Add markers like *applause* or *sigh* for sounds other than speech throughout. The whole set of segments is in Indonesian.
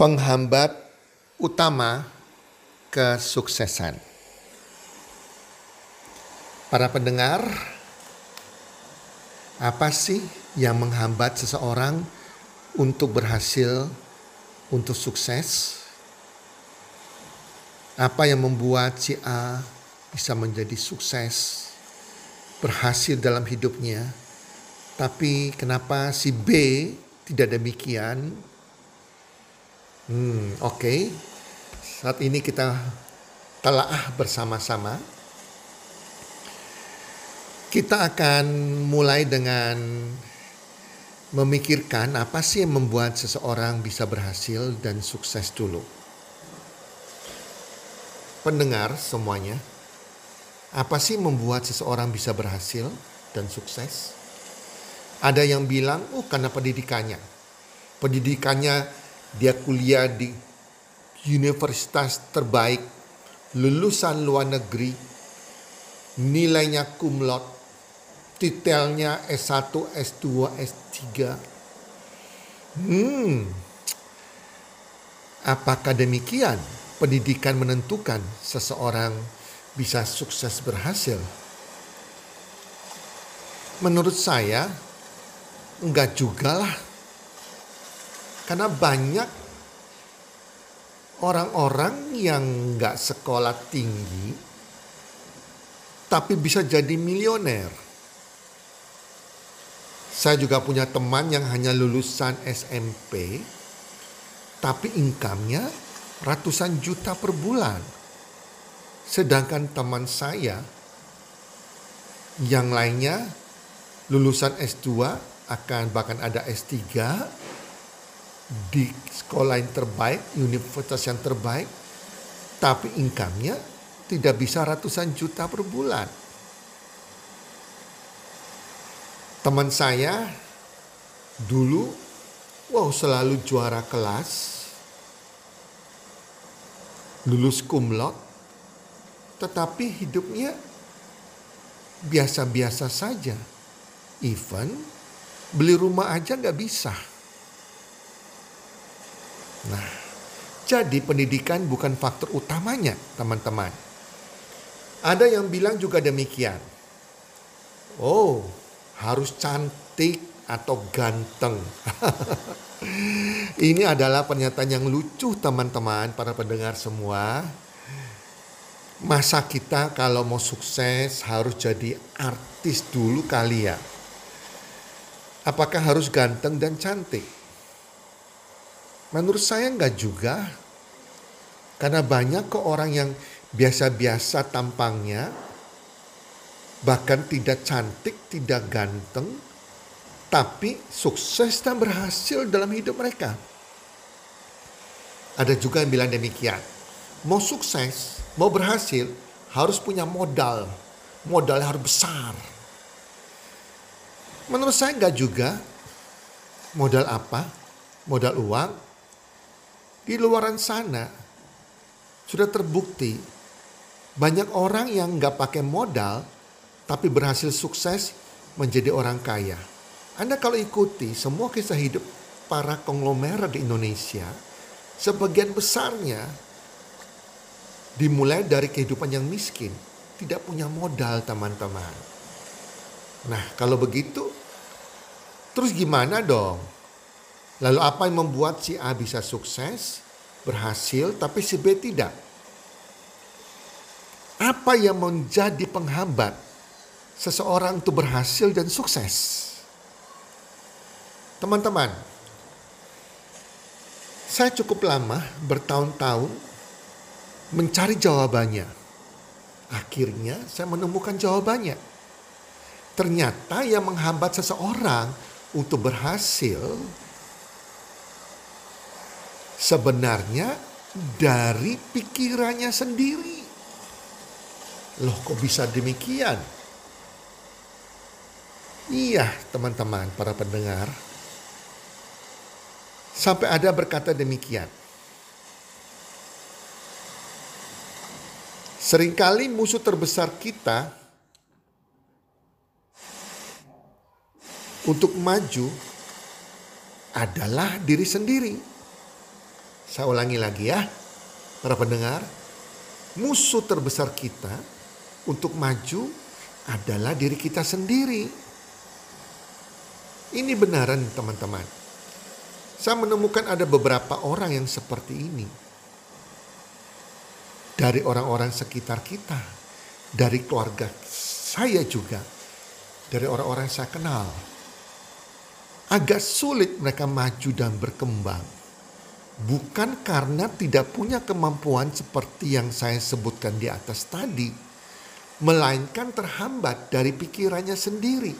Penghambat utama kesuksesan. Para pendengar, apa sih yang menghambat seseorang untuk berhasil, untuk sukses? Apa yang membuat si A bisa menjadi sukses, berhasil dalam hidupnya, tapi kenapa si B tidak demikian? Hmm, oke. Okay. Saat ini kita telaah bersama-sama. Kita akan mulai dengan memikirkan apa sih yang membuat seseorang bisa berhasil dan sukses dulu. Pendengar semuanya, apa sih membuat seseorang bisa berhasil dan sukses? Ada yang bilang, oh karena pendidikannya. Pendidikannya dia kuliah di universitas terbaik, lulusan luar negeri, nilainya kumlot, titelnya S1, S2, S3. Hmm, apakah demikian pendidikan menentukan seseorang bisa sukses berhasil? Menurut saya, enggak juga lah karena banyak orang-orang yang nggak sekolah tinggi tapi bisa jadi milioner. Saya juga punya teman yang hanya lulusan SMP tapi income-nya ratusan juta per bulan. Sedangkan teman saya yang lainnya lulusan S2 akan bahkan ada S3 di sekolah yang terbaik, universitas yang terbaik, tapi income-nya tidak bisa ratusan juta per bulan. Teman saya dulu, wow selalu juara kelas, lulus kumlot, tetapi hidupnya biasa-biasa saja. Even beli rumah aja nggak bisa. Nah, jadi pendidikan bukan faktor utamanya, teman-teman. Ada yang bilang juga demikian. Oh, harus cantik atau ganteng. *laughs* Ini adalah pernyataan yang lucu, teman-teman, para pendengar semua. Masa kita kalau mau sukses harus jadi artis dulu kali ya? Apakah harus ganteng dan cantik? Menurut saya enggak juga. Karena banyak kok orang yang biasa-biasa tampangnya, bahkan tidak cantik, tidak ganteng, tapi sukses dan berhasil dalam hidup mereka. Ada juga yang bilang demikian. Mau sukses, mau berhasil, harus punya modal. Modalnya harus besar. Menurut saya enggak juga. Modal apa? Modal uang, di luaran sana sudah terbukti banyak orang yang nggak pakai modal tapi berhasil sukses menjadi orang kaya. Anda kalau ikuti semua kisah hidup para konglomerat di Indonesia, sebagian besarnya dimulai dari kehidupan yang miskin, tidak punya modal teman-teman. Nah kalau begitu, Terus gimana dong? Lalu apa yang membuat si A bisa sukses, berhasil, tapi si B tidak? Apa yang menjadi penghambat seseorang untuk berhasil dan sukses? Teman-teman, saya cukup lama bertahun-tahun mencari jawabannya. Akhirnya saya menemukan jawabannya. Ternyata yang menghambat seseorang untuk berhasil sebenarnya dari pikirannya sendiri. Loh kok bisa demikian? Iya teman-teman para pendengar. Sampai ada berkata demikian. Seringkali musuh terbesar kita untuk maju adalah diri sendiri. Saya ulangi lagi ya, para pendengar. Musuh terbesar kita untuk maju adalah diri kita sendiri. Ini benaran teman-teman. Saya menemukan ada beberapa orang yang seperti ini dari orang-orang sekitar kita, dari keluarga saya juga, dari orang-orang saya kenal. Agak sulit mereka maju dan berkembang. Bukan karena tidak punya kemampuan seperti yang saya sebutkan di atas tadi, melainkan terhambat dari pikirannya sendiri.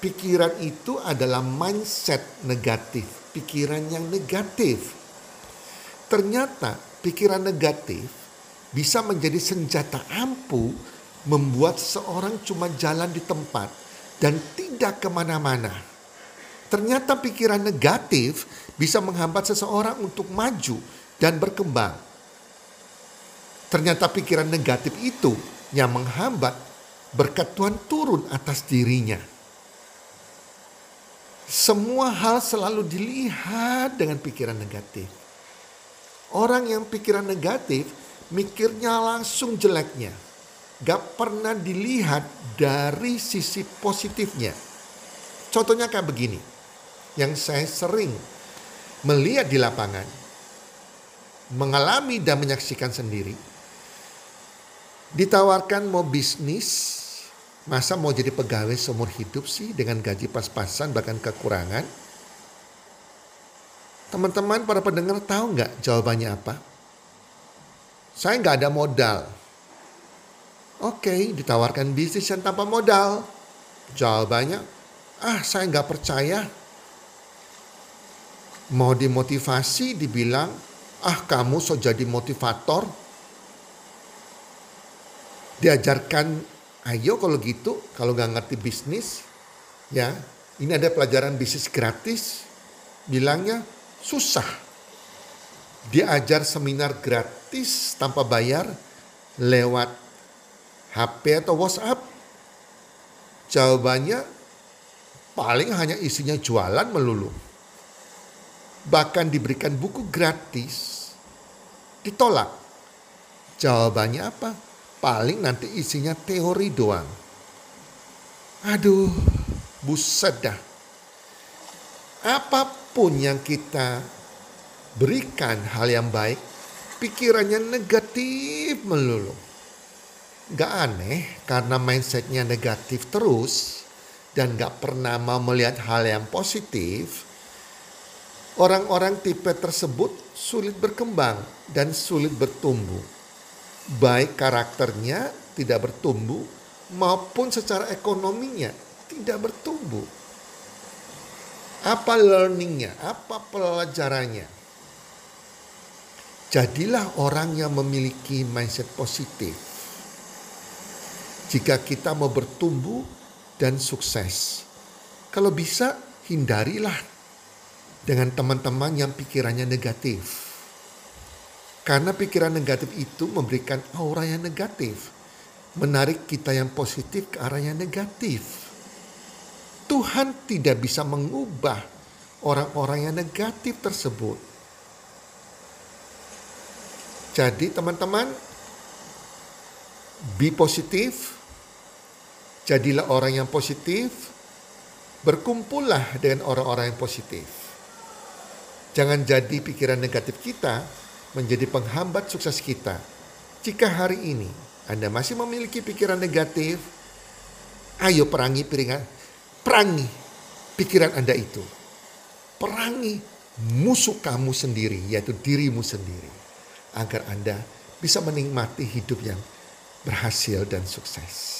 Pikiran itu adalah mindset negatif, pikiran yang negatif. Ternyata pikiran negatif bisa menjadi senjata ampuh membuat seorang cuma jalan di tempat dan tidak ke mana-mana. Ternyata pikiran negatif bisa menghambat seseorang untuk maju dan berkembang. Ternyata pikiran negatif itu yang menghambat berkat Tuhan turun atas dirinya. Semua hal selalu dilihat dengan pikiran negatif. Orang yang pikiran negatif mikirnya langsung jeleknya. Gak pernah dilihat dari sisi positifnya. Contohnya kayak begini. Yang saya sering melihat di lapangan. Mengalami dan menyaksikan sendiri. Ditawarkan mau bisnis. Masa mau jadi pegawai seumur hidup sih dengan gaji pas-pasan bahkan kekurangan Teman-teman para pendengar tahu nggak jawabannya apa? Saya nggak ada modal. Oke, ditawarkan bisnis yang tanpa modal. Jawabannya, ah saya nggak percaya. Mau dimotivasi dibilang, ah kamu so jadi motivator. Diajarkan, ayo kalau gitu, kalau nggak ngerti bisnis, ya ini ada pelajaran bisnis gratis. Bilangnya, susah. Diajar seminar gratis tanpa bayar lewat HP atau WhatsApp. Jawabannya paling hanya isinya jualan melulu. Bahkan diberikan buku gratis, ditolak. Jawabannya apa? Paling nanti isinya teori doang. Aduh, buset dah. Apa apa pun yang kita berikan hal yang baik, pikirannya negatif melulu. Gak aneh karena mindsetnya negatif terus dan gak pernah mau melihat hal yang positif. Orang-orang tipe tersebut sulit berkembang dan sulit bertumbuh. Baik karakternya tidak bertumbuh maupun secara ekonominya tidak bertumbuh apa learningnya? Apa pelajarannya? Jadilah orang yang memiliki mindset positif. Jika kita mau bertumbuh dan sukses. Kalau bisa hindarilah dengan teman-teman yang pikirannya negatif. Karena pikiran negatif itu memberikan aura yang negatif. Menarik kita yang positif ke arah yang negatif. Tuhan tidak bisa mengubah orang-orang yang negatif tersebut. Jadi teman-teman, be positif, jadilah orang yang positif, Berkumpullah dengan orang-orang yang positif. Jangan jadi pikiran negatif kita menjadi penghambat sukses kita. Jika hari ini Anda masih memiliki pikiran negatif, ayo perangi piringan, perangi pikiran Anda itu. Perangi musuh kamu sendiri, yaitu dirimu sendiri. Agar Anda bisa menikmati hidup yang berhasil dan sukses.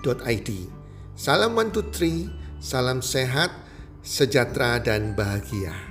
www.mentutri.id. Salam Three, salam sehat, sejahtera dan bahagia.